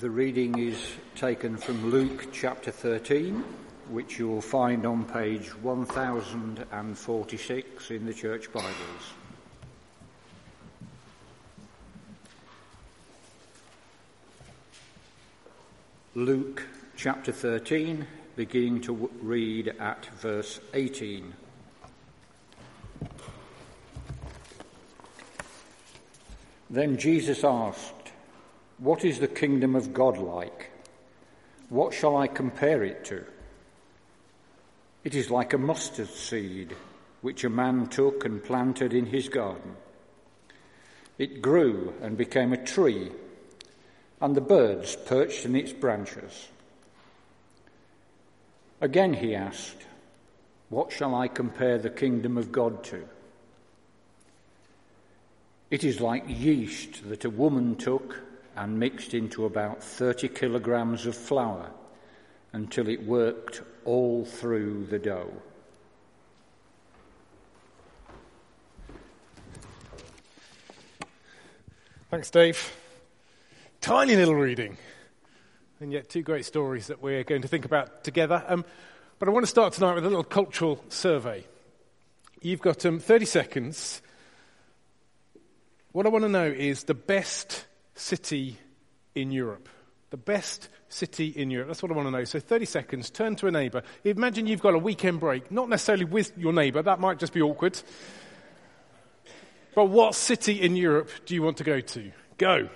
The reading is taken from Luke chapter 13, which you will find on page 1046 in the Church Bibles. Luke chapter 13, beginning to read at verse 18. Then Jesus asked, What is the kingdom of God like? What shall I compare it to? It is like a mustard seed which a man took and planted in his garden. It grew and became a tree, and the birds perched in its branches. Again he asked, What shall I compare the kingdom of God to? It is like yeast that a woman took and mixed into about 30 kilograms of flour until it worked all through the dough. Thanks, Dave. Tiny little reading, and yet two great stories that we're going to think about together. Um, but I want to start tonight with a little cultural survey. You've got um, 30 seconds. What I want to know is the best city in Europe. The best city in Europe. That's what I want to know. So 30 seconds, turn to a neighbour. Imagine you've got a weekend break, not necessarily with your neighbour, that might just be awkward. But what city in Europe do you want to go to? Go.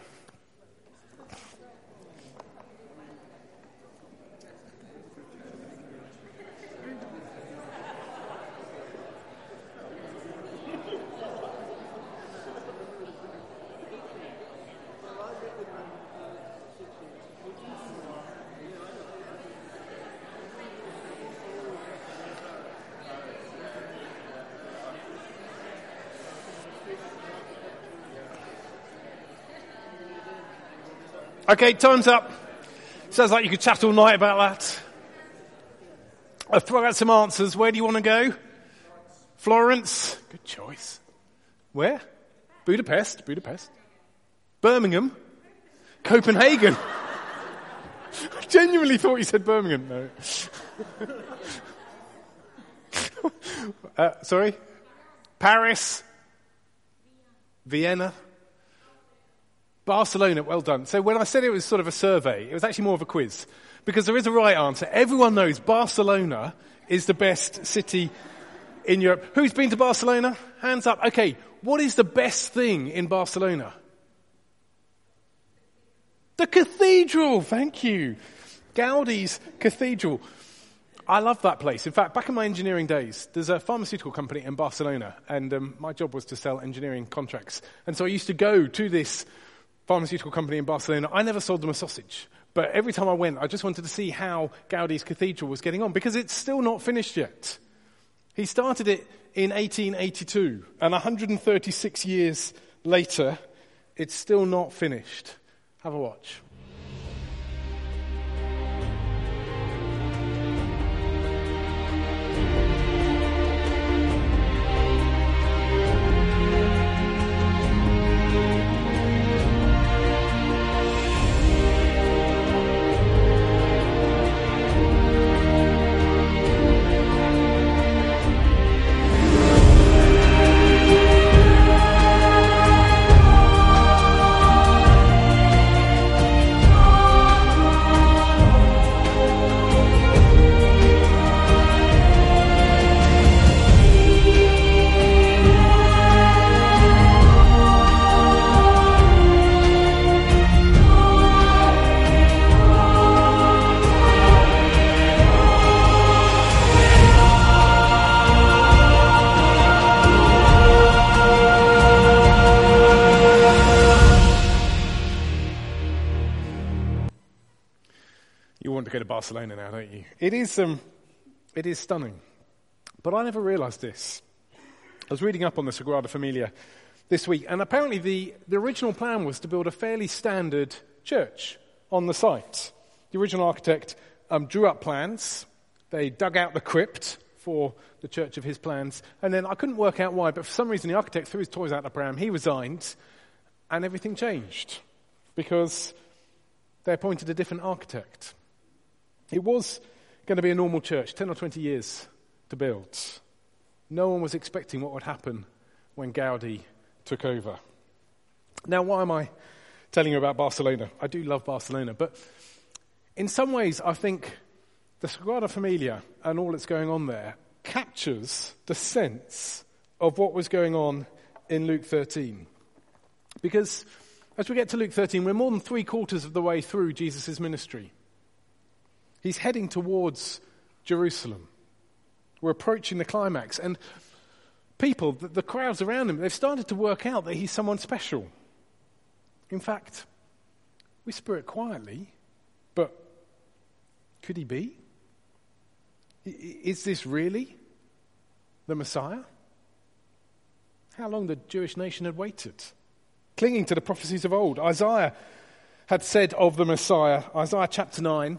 Okay, time's up. Sounds like you could chat all night about that. I've thrown out some answers. Where do you want to go? Florence. Good choice. Where? Budapest. Budapest. Birmingham. Copenhagen. I genuinely thought you said Birmingham. No. uh, sorry? Paris. Vienna. Barcelona, well done. So when I said it was sort of a survey, it was actually more of a quiz. Because there is a right answer. Everyone knows Barcelona is the best city in Europe. Who's been to Barcelona? Hands up. Okay, what is the best thing in Barcelona? The cathedral, thank you. Gaudi's cathedral. I love that place. In fact, back in my engineering days, there's a pharmaceutical company in Barcelona, and um, my job was to sell engineering contracts. And so I used to go to this pharmaceutical company in Barcelona. I never sold them a sausage, but every time I went, I just wanted to see how Gaudi's cathedral was getting on because it's still not finished yet. He started it in 1882, and 136 years later, it's still not finished. Have a watch. Barcelona now, don't you? It is, um, it is stunning. But I never realized this. I was reading up on the Sagrada Familia this week, and apparently the, the original plan was to build a fairly standard church on the site. The original architect um, drew up plans, they dug out the crypt for the church of his plans, and then I couldn't work out why, but for some reason the architect threw his toys out the pram, he resigned, and everything changed. Because They appointed a different architect. It was going to be a normal church, 10 or 20 years to build. No one was expecting what would happen when Gaudi took over. Now, why am I telling you about Barcelona? I do love Barcelona, but in some ways, I think the Sagrada Familia and all that's going on there captures the sense of what was going on in Luke 13. Because as we get to Luke 13, we're more than three quarters of the way through Jesus' ministry. He's heading towards Jerusalem. We're approaching the climax. And people, the, the crowds around him, they've started to work out that he's someone special. In fact, whisper it quietly, but could he be? Is this really the Messiah? How long the Jewish nation had waited, clinging to the prophecies of old. Isaiah had said of the Messiah, Isaiah chapter 9,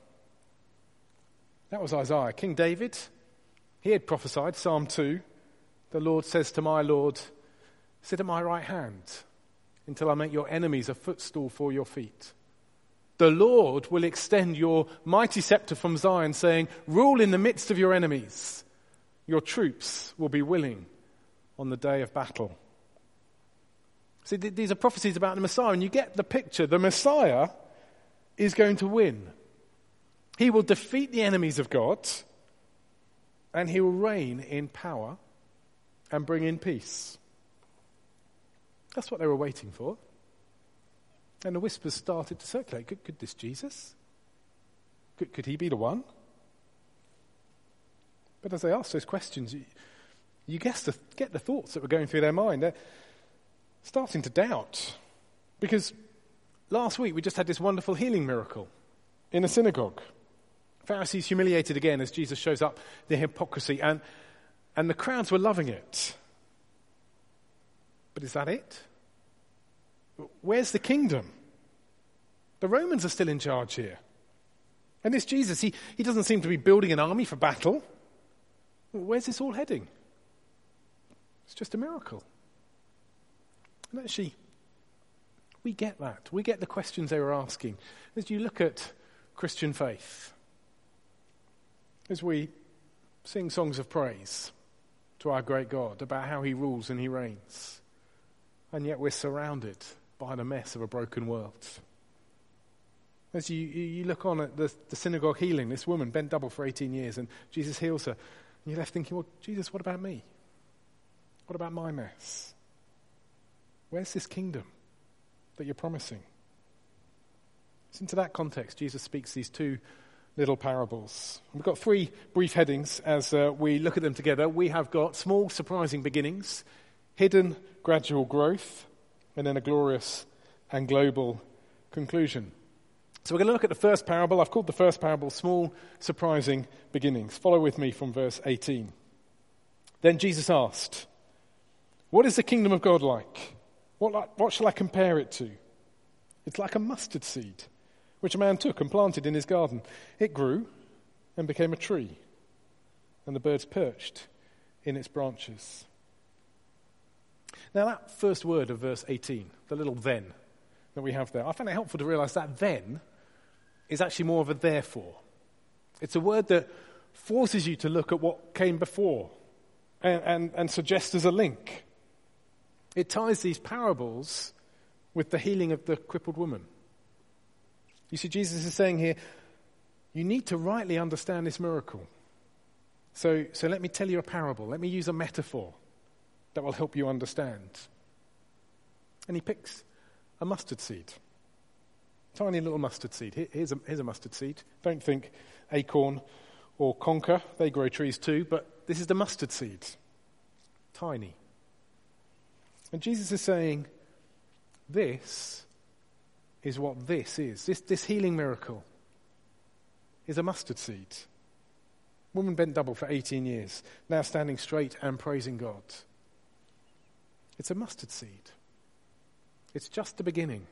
That was Isaiah. King David, he had prophesied, Psalm 2, the Lord says to my Lord, Sit at my right hand until I make your enemies a footstool for your feet. The Lord will extend your mighty scepter from Zion, saying, Rule in the midst of your enemies. Your troops will be willing on the day of battle. See, th- these are prophecies about the Messiah, and you get the picture. The Messiah is going to win. He will defeat the enemies of God, and he will reign in power and bring in peace. That's what they were waiting for. And the whispers started to circulate. Could, could this Jesus? Could, could he be the one? But as they asked those questions, you, you guess the, get the thoughts that were going through their mind. They're starting to doubt. Because last week we just had this wonderful healing miracle in a synagogue. Pharisees humiliated again as Jesus shows up, their hypocrisy, and, and the crowds were loving it. But is that it? Where's the kingdom? The Romans are still in charge here. And this Jesus, he, he doesn't seem to be building an army for battle. Where's this all heading? It's just a miracle. And actually, we get that. We get the questions they were asking. As you look at Christian faith, as we sing songs of praise to our great God about how he rules and he reigns, and yet we're surrounded by the mess of a broken world. As you, you look on at the, the synagogue healing, this woman bent double for 18 years, and Jesus heals her, and you're left thinking, well, Jesus, what about me? What about my mess? Where's this kingdom that you're promising? It's into that context Jesus speaks these two little parables. We've got three brief headings as uh, we look at them together. We have got small, surprising beginnings, hidden, gradual growth, and then a glorious and global conclusion. So we're going to look at the first parable. I've called the first parable Small, Surprising Beginnings. Follow with me from verse 18. Then Jesus asked, What is the kingdom of God like? What, what shall I compare it to? It's like a mustard seed, which a man took and planted in his garden. It grew and became a tree, and the birds perched in its branches. Now, that first word of verse 18, the little then that we have there, I find it helpful to realize that then is actually more of a therefore. It's a word that forces you to look at what came before and, and, and suggests as a link. It ties these parables with the healing of the crippled woman. You see, Jesus is saying here, you need to rightly understand this miracle. So, so let me tell you a parable. Let me use a metaphor that will help you understand. And he picks a mustard seed. Tiny little mustard seed. Here's a, here's a mustard seed. Don't think acorn or conker. They grow trees too, but this is the mustard seed. Tiny. And Jesus is saying, This is what this is. This, this healing miracle is a mustard seed. Woman bent double for 18 years, now standing straight and praising God. It's a mustard seed. It's just the beginning.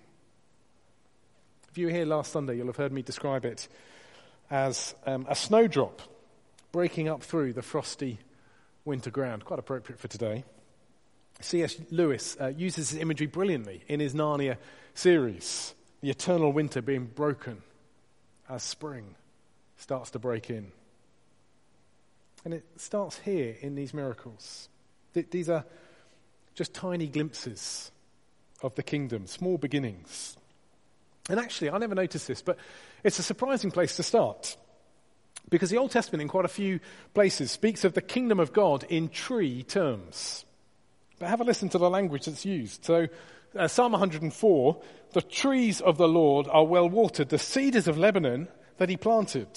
If you were here last Sunday, you'll have heard me describe it as um, a snowdrop breaking up through the frosty winter ground. Quite appropriate for today. C.S. Lewis uh, uses this imagery brilliantly in his Narnia series, the eternal winter being broken as spring starts to break in. And it starts here in these miracles. Th- these are just tiny glimpses of the kingdom, small beginnings. And actually, I never noticed this, but it's a surprising place to start. Because the Old Testament, in quite a few places, speaks of the kingdom of God in tree terms. But have a listen to the language that's used. So, uh, Psalm 104 the trees of the Lord are well watered, the cedars of Lebanon that he planted.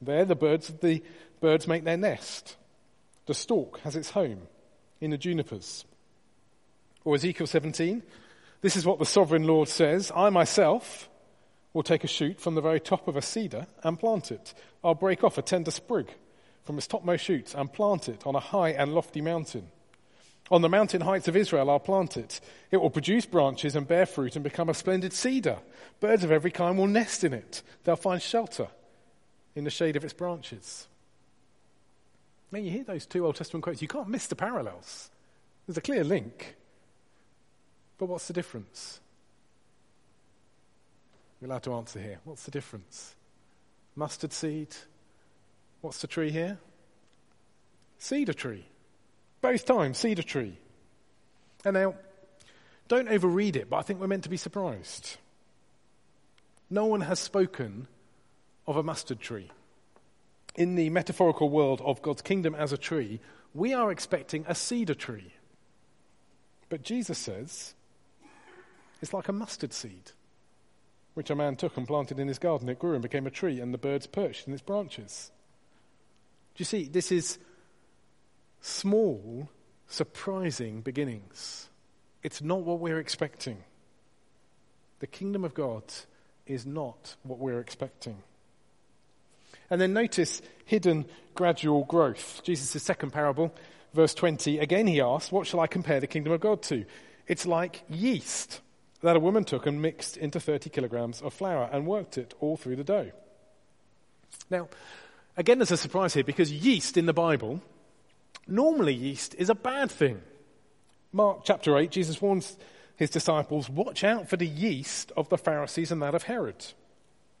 There, the birds, the birds make their nest. The stork has its home in the junipers. Or Ezekiel 17, this is what the sovereign Lord says I myself will take a shoot from the very top of a cedar and plant it. I'll break off a tender sprig from its topmost shoots and plant it on a high and lofty mountain. On the mountain heights of Israel, I'll plant it. It will produce branches and bear fruit and become a splendid cedar. Birds of every kind will nest in it. They'll find shelter in the shade of its branches. Now, you hear those two Old Testament quotes, you can't miss the parallels. There's a clear link. But what's the difference? You're allowed to answer here. What's the difference? Mustard seed. What's the tree here? Cedar tree. Both times, cedar tree. And now, don't overread it, but I think we're meant to be surprised. No one has spoken of a mustard tree. In the metaphorical world of God's kingdom as a tree, we are expecting a cedar tree. But Jesus says it's like a mustard seed, which a man took and planted in his garden. It grew and became a tree, and the birds perched in its branches. Do you see? This is small, surprising beginnings. It's not what we're expecting. The kingdom of God is not what we're expecting. And then notice hidden gradual growth. Jesus' second parable, verse 20, again he asks, What shall I compare the kingdom of God to? It's like yeast that a woman took and mixed into 30 kilograms of flour and worked it all through the dough. Now, again, there's a surprise here because yeast in the Bible, normally yeast is a bad thing. Mark chapter 8, Jesus warns his disciples, watch out for the yeast of the Pharisees and that of Herod.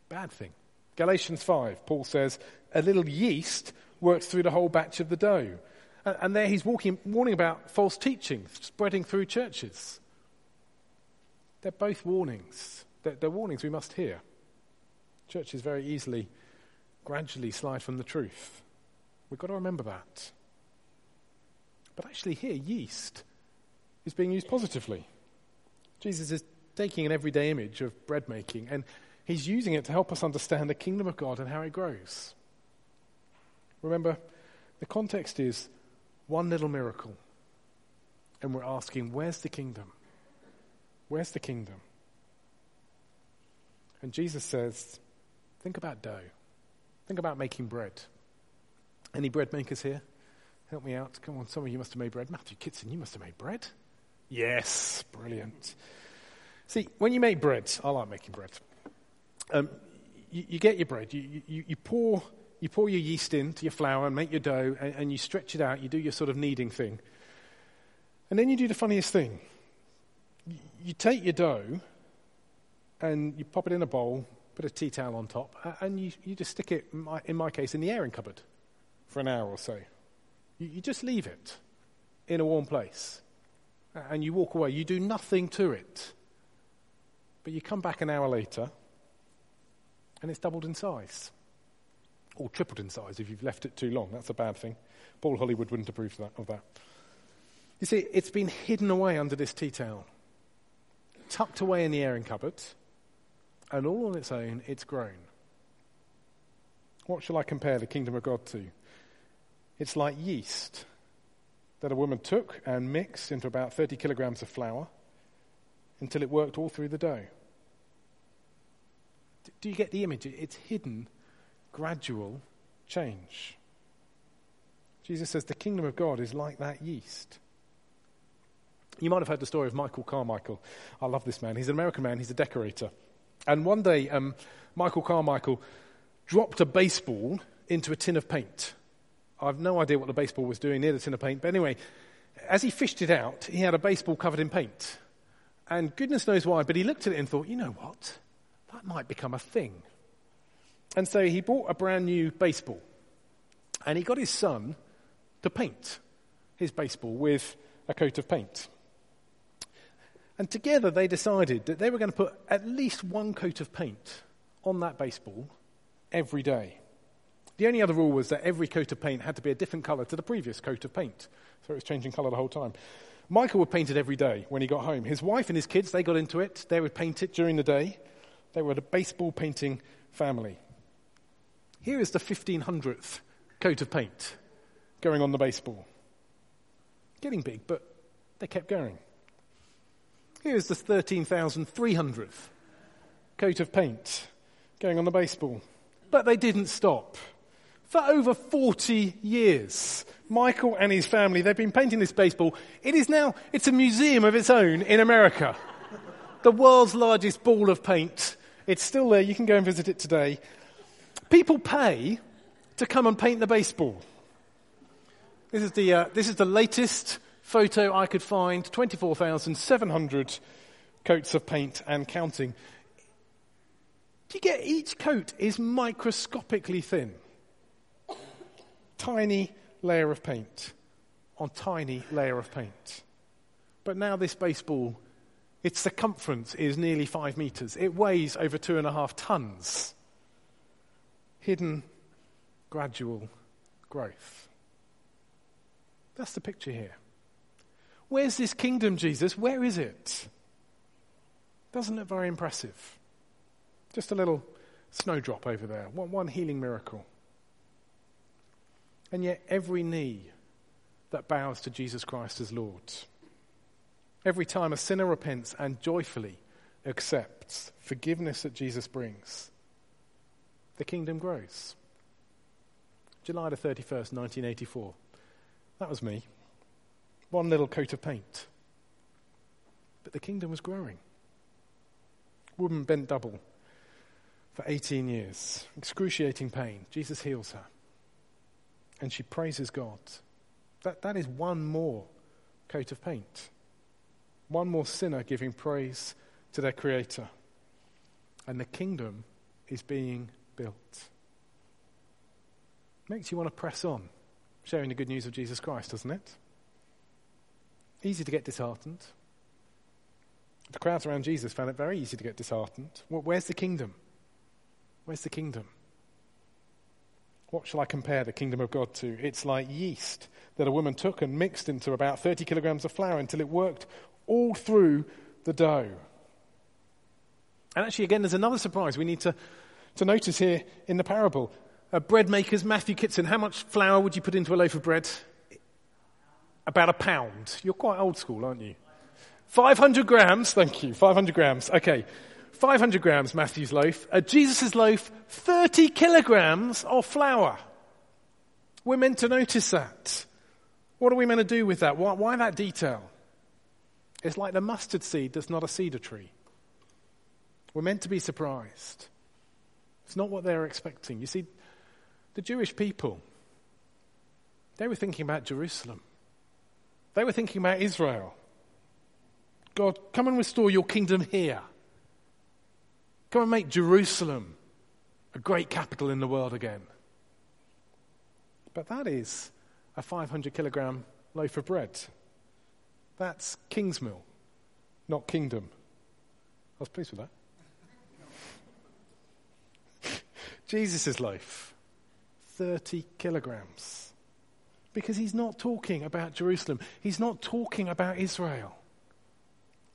Bad thing. Galatians 5, Paul says, a little yeast works through the whole batch of the dough. And, there he's walking, warning about false teaching spreading through churches. They're both warnings. They're, they're warnings we must hear. Churches very easily, gradually slide from the truth. We've got to remember that. But actually, here, yeast is being used positively. Jesus is taking an everyday image of bread making and he's using it to help us understand the kingdom of God and how it grows. Remember, the context is one little miracle. And we're asking, where's the kingdom? Where's the kingdom? And Jesus says, think about dough. Think about making bread. Any bread makers here? Help me out. Come on, some of you must have made bread. Matthew Kitson, you must have made bread. Yes, brilliant. See, when you make bread, I like making bread. Um, you, you, get your bread, you, you, you, pour, you pour your yeast into your flour and make your dough, and, and you stretch it out, you do your sort of kneading thing. And then you do the funniest thing you take your dough and you pop it in a bowl, put a tea towel on top, and you, you just stick it, in my, in my, case, in the airing cupboard for an hour or so. You, you just leave it in a warm place and you walk away. You do nothing to it. But you come back an hour later and it's doubled in size. Or tripled in size if you've left it too long. That's a bad thing. Paul Hollywood wouldn't approve of that. You see, it's been hidden away under this tea towel tucked away in the airing cupboard, and all on its own, it's grown. What shall I compare the kingdom of God to? It's like yeast that a woman took and mixed into about 30 kilograms of flour until it worked all through the dough. Do you get the image? It's hidden gradual change. Jesus says the kingdom of God is like that yeast. You might have heard the story of Michael Carmichael. I love this man. He's an American man, he's a decorator. And one day, um, Michael Carmichael dropped a baseball into a tin of paint. I've no idea what the baseball was doing near the tin of paint, but anyway, as he fished it out, he had a baseball covered in paint. And goodness knows why, but he looked at it and thought, you know what? That might become a thing. And so he bought a brand new baseball. And he got his son to paint his baseball with a coat of paint. And together they decided that they were going to put at least one coat of paint on that baseball every day. The only other rule was that every coat of paint had to be a different colour to the previous coat of paint. So it was changing colour the whole time. Michael would paint it every day when he got home. His wife and his kids, they got into it. They would paint it during the day. They were a baseball painting family. Here is the 1500th coat of paint going on the baseball. Getting big, but they kept going. Here's the 13,300th coat of paint going on the baseball. But they didn't stop. For over 40 years, Michael and his family, they've been painting this baseball. It is now, it's a museum of its own in America. the world's largest ball of paint. It's still there. You can go and visit it today. People pay to come and paint the baseball. This is the, uh, this is the latest photo I could find 24,700 coats of paint and counting. Do you get each coat is microscopically thin? Tiny layer of paint on tiny layer of paint. But now this baseball, its circumference is nearly five meters. It weighs over two and a half tons. Hidden, gradual growth. That's the picture here. Where's this kingdom, Jesus? Where is it? Doesn't look very impressive. Just a little snowdrop over there, one, one healing miracle. And yet, every knee that bows to Jesus Christ as Lord, every time a sinner repents and joyfully accepts forgiveness that Jesus brings, the kingdom grows. July the 31st, 1984. That was me one little coat of paint. But the kingdom was growing. Woman bent double for 18 years, excruciating pain. Jesus heals her. And she praises God. That, that is one more coat of paint. One more sinner giving praise to their Creator. And the kingdom is being built. Makes you want to press on, sharing the good news of Jesus Christ, doesn't it? Easy to get disheartened. The crowds around Jesus found it very easy to get disheartened. Well, where's the kingdom? Where's the kingdom? What shall I compare the kingdom of God to? It's like yeast that a woman took and mixed into about 30 kilograms of flour until it worked all through the dough. And actually, again, there's another surprise we need to, to notice here in the parable. Uh, bread makers, Matthew Kitson, how much flour would you put into a loaf of bread? about a pound. You're quite old school, aren't you? 500 grams, thank you, 500 grams. Okay, 500 grams, Matthew's loaf. Uh, Jesus' loaf, 30 kilograms of flour. We're meant to notice that. What are we meant to do with that? Why, why that detail? It's like the mustard seed that's not a cedar tree. We're meant to be surprised. It's not what they're expecting. You see, the Jewish people, they were thinking about Jerusalem. They were thinking about Israel. God, come and restore your kingdom here. Come and make Jerusalem a great capital in the world again. But that is a 500 kilogram loaf of bread. That's Kingsmill, not kingdom. I was pleased with that. Jesus' loaf, 30 kilograms because he's not talking about Jerusalem. He's not talking about Israel.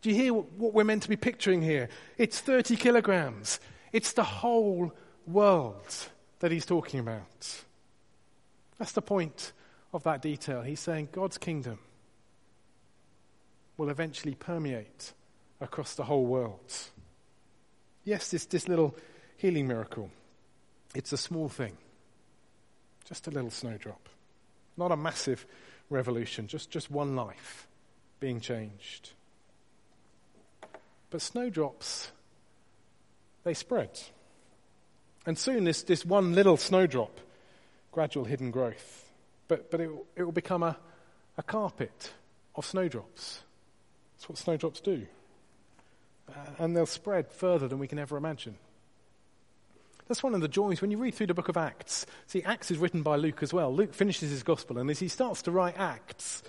Do you hear what we're meant to be picturing here? It's 30 kilograms. It's the whole world that he's talking about. That's the point of that detail. He's saying God's kingdom will eventually permeate across the whole world. Yes, this, this little healing miracle, it's a small thing. Just a little snowdrop. Not a massive revolution, just, just one life being changed. But snowdrops, they spread. And soon this, this one little snowdrop, gradual hidden growth, but, but it, it will become a, a carpet of snowdrops. That's what snowdrops do. Uh, and they'll spread further than we can ever imagine. That's one of the joys when you read through the book of Acts. See, Acts is written by Luke as well. Luke finishes his gospel, and as he starts to write Acts,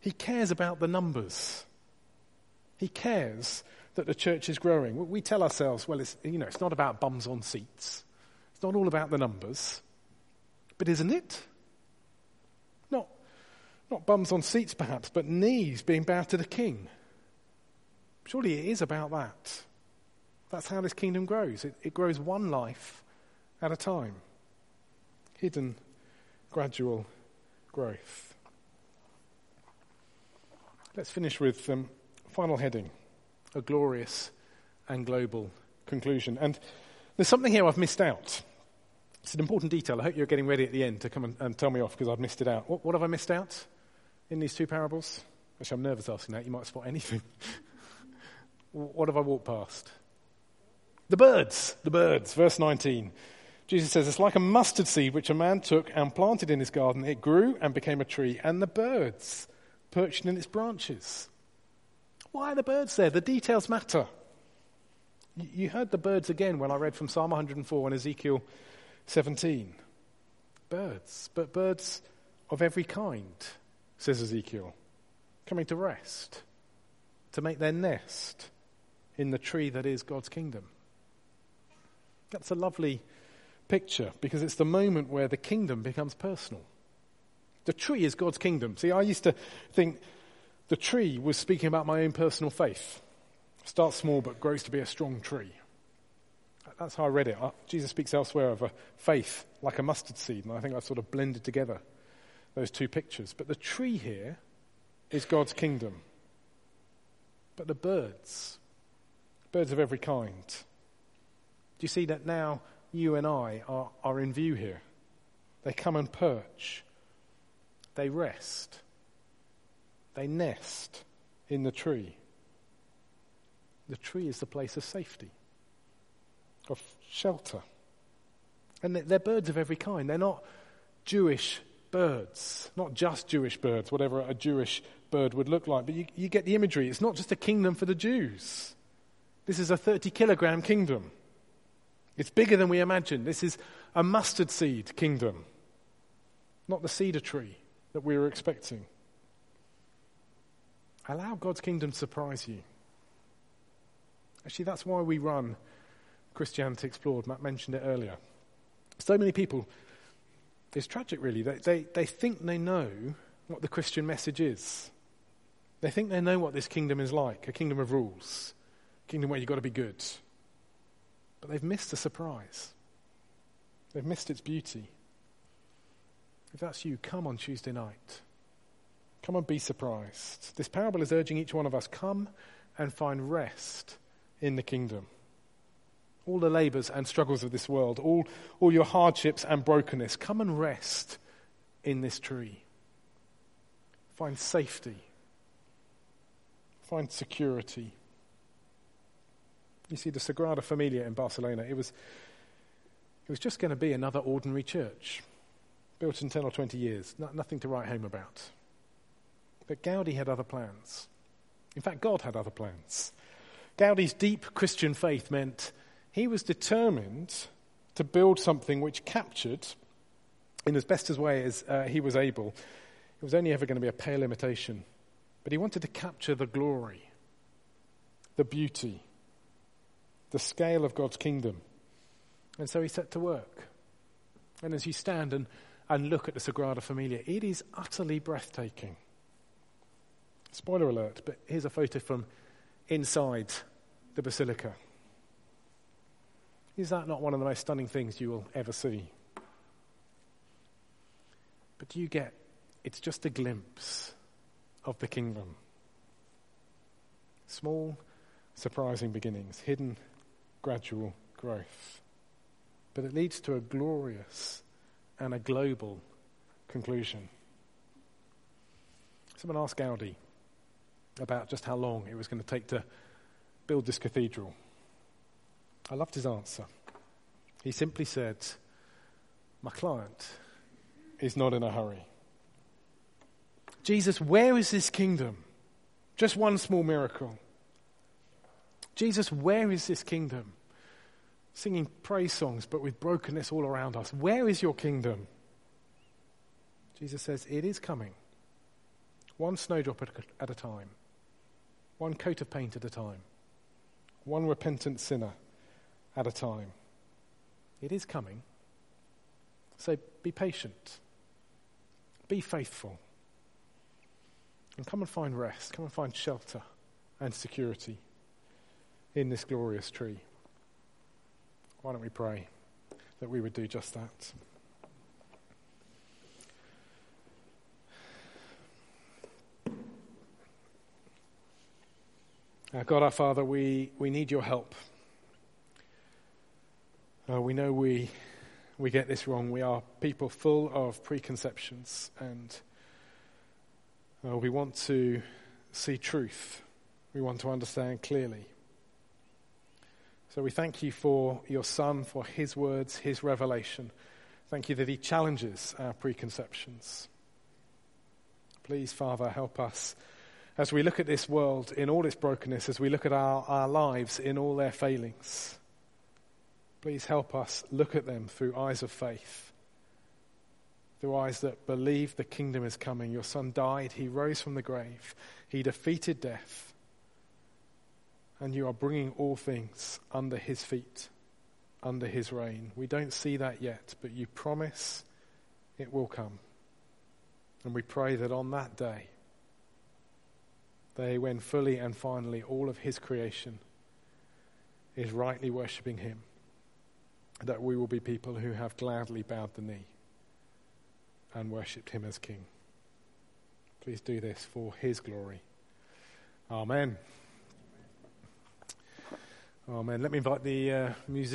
he cares about the numbers. He cares that the church is growing. We tell ourselves, well, it's, you know, it's not about bums on seats. It's not all about the numbers. But isn't it? Not, not bums on seats, perhaps, but knees being bowed to the king. Surely it is about that. That's how this kingdom grows. It, it grows one life at a time. Hidden, gradual growth. Let's finish with um, final heading a glorious and global conclusion. And there's something here I've missed out. It's an important detail. I hope you're getting ready at the end to come and, and tell me off because I've missed it out. What, what, have I missed out in these two parables? Actually, I'm nervous asking that. You might spot anything. what have I walked past? The birds, the birds, verse 19. Jesus says, It's like a mustard seed which a man took and planted in his garden. It grew and became a tree, and the birds perched in its branches. Why are the birds there? The details matter. You heard the birds again when I read from Psalm 104 and Ezekiel 17. Birds, but birds of every kind, says Ezekiel, coming to rest, to make their nest in the tree that is God's kingdom. That's a lovely picture because it's the moment where the kingdom becomes personal. The tree is God's kingdom. See, I used to think the tree was speaking about my own personal faith. Starts small but grows to be a strong tree. That's how I read it. Jesus speaks elsewhere of a faith like a mustard seed, and I think I've sort of blended together those two pictures. But the tree here is God's kingdom. But the birds, birds of every kind, do you see that now you and I are, are in view here? They come and perch, they rest, they nest in the tree. The tree is the place of safety, of shelter. And they're birds of every kind. They're not Jewish birds, not just Jewish birds, whatever a Jewish bird would look like. But you, you get the imagery. It's not just a kingdom for the Jews, this is a 30 kilogram kingdom. It's bigger than we imagine. This is a mustard seed kingdom, not the cedar tree that we were expecting. Allow God's kingdom to surprise you. Actually, that's why we run Christianity Explored. Matt mentioned it earlier. So many people, it's tragic really, they, they, they think they know what the Christian message is. They think they know what this kingdom is like a kingdom of rules, a kingdom where you've got to be good. But they've missed the surprise. They've missed its beauty. If that's you, come on Tuesday night. Come and be surprised. This parable is urging each one of us come and find rest in the kingdom. All the labors and struggles of this world, all, all your hardships and brokenness, come and rest in this tree. Find safety. Find security. You see, the Sagrada Familia in Barcelona, it was, it was just going to be another ordinary church, built in 10 or 20 years, no, nothing to write home about. But Gaudi had other plans. In fact, God had other plans. Gaudi's deep Christian faith meant he was determined to build something which captured, in as best as way as uh, he was able, it was only ever going to be a pale imitation, but he wanted to capture the glory, the beauty, the scale of God's kingdom. And so he set to work. And as you stand and, and look at the Sagrada Familia, it is utterly breathtaking. Spoiler alert, but here's a photo from inside the basilica. Is that not one of the most stunning things you will ever see? But do you get it's just a glimpse of the kingdom? Small, surprising beginnings, hidden gradual growth. But it leads to a glorious and a global conclusion. Someone asked Gaudi about just how long it was going to take to build this cathedral. I loved his answer. He simply said, My client is not in a hurry. Jesus, where is this kingdom? Just one small miracle. Jesus, where is this kingdom? Singing praise songs, but with brokenness all around us. Where is your kingdom? Jesus says, It is coming. One snowdrop at a time, one coat of paint at a time, one repentant sinner at a time. It is coming. So be patient, be faithful, and come and find rest, come and find shelter and security in this glorious tree. Why don't we pray that we would do just that? Uh, God our Father, we, we need your help. Uh, we know we, we get this wrong. We are people full of preconceptions, and uh, we want to see truth. We want to understand clearly. So we thank you for your Son, for his words, his revelation. Thank you that he challenges our preconceptions. Please, Father, help us as we look at this world in all its brokenness, as we look at our, our lives in all their failings. Please help us look at them through eyes of faith, through eyes that believe the kingdom is coming. Your Son died, He rose from the grave, He defeated death and you are bringing all things under his feet, under his reign. We don't see that yet, but you promise it will come. And we pray that on that day, day when fully and finally all of his creation is rightly worshipping him, that we will be people who have gladly bowed the knee and worshipped him as king. Please do this for his glory. Amen. Amen. Let me invite the uh, music.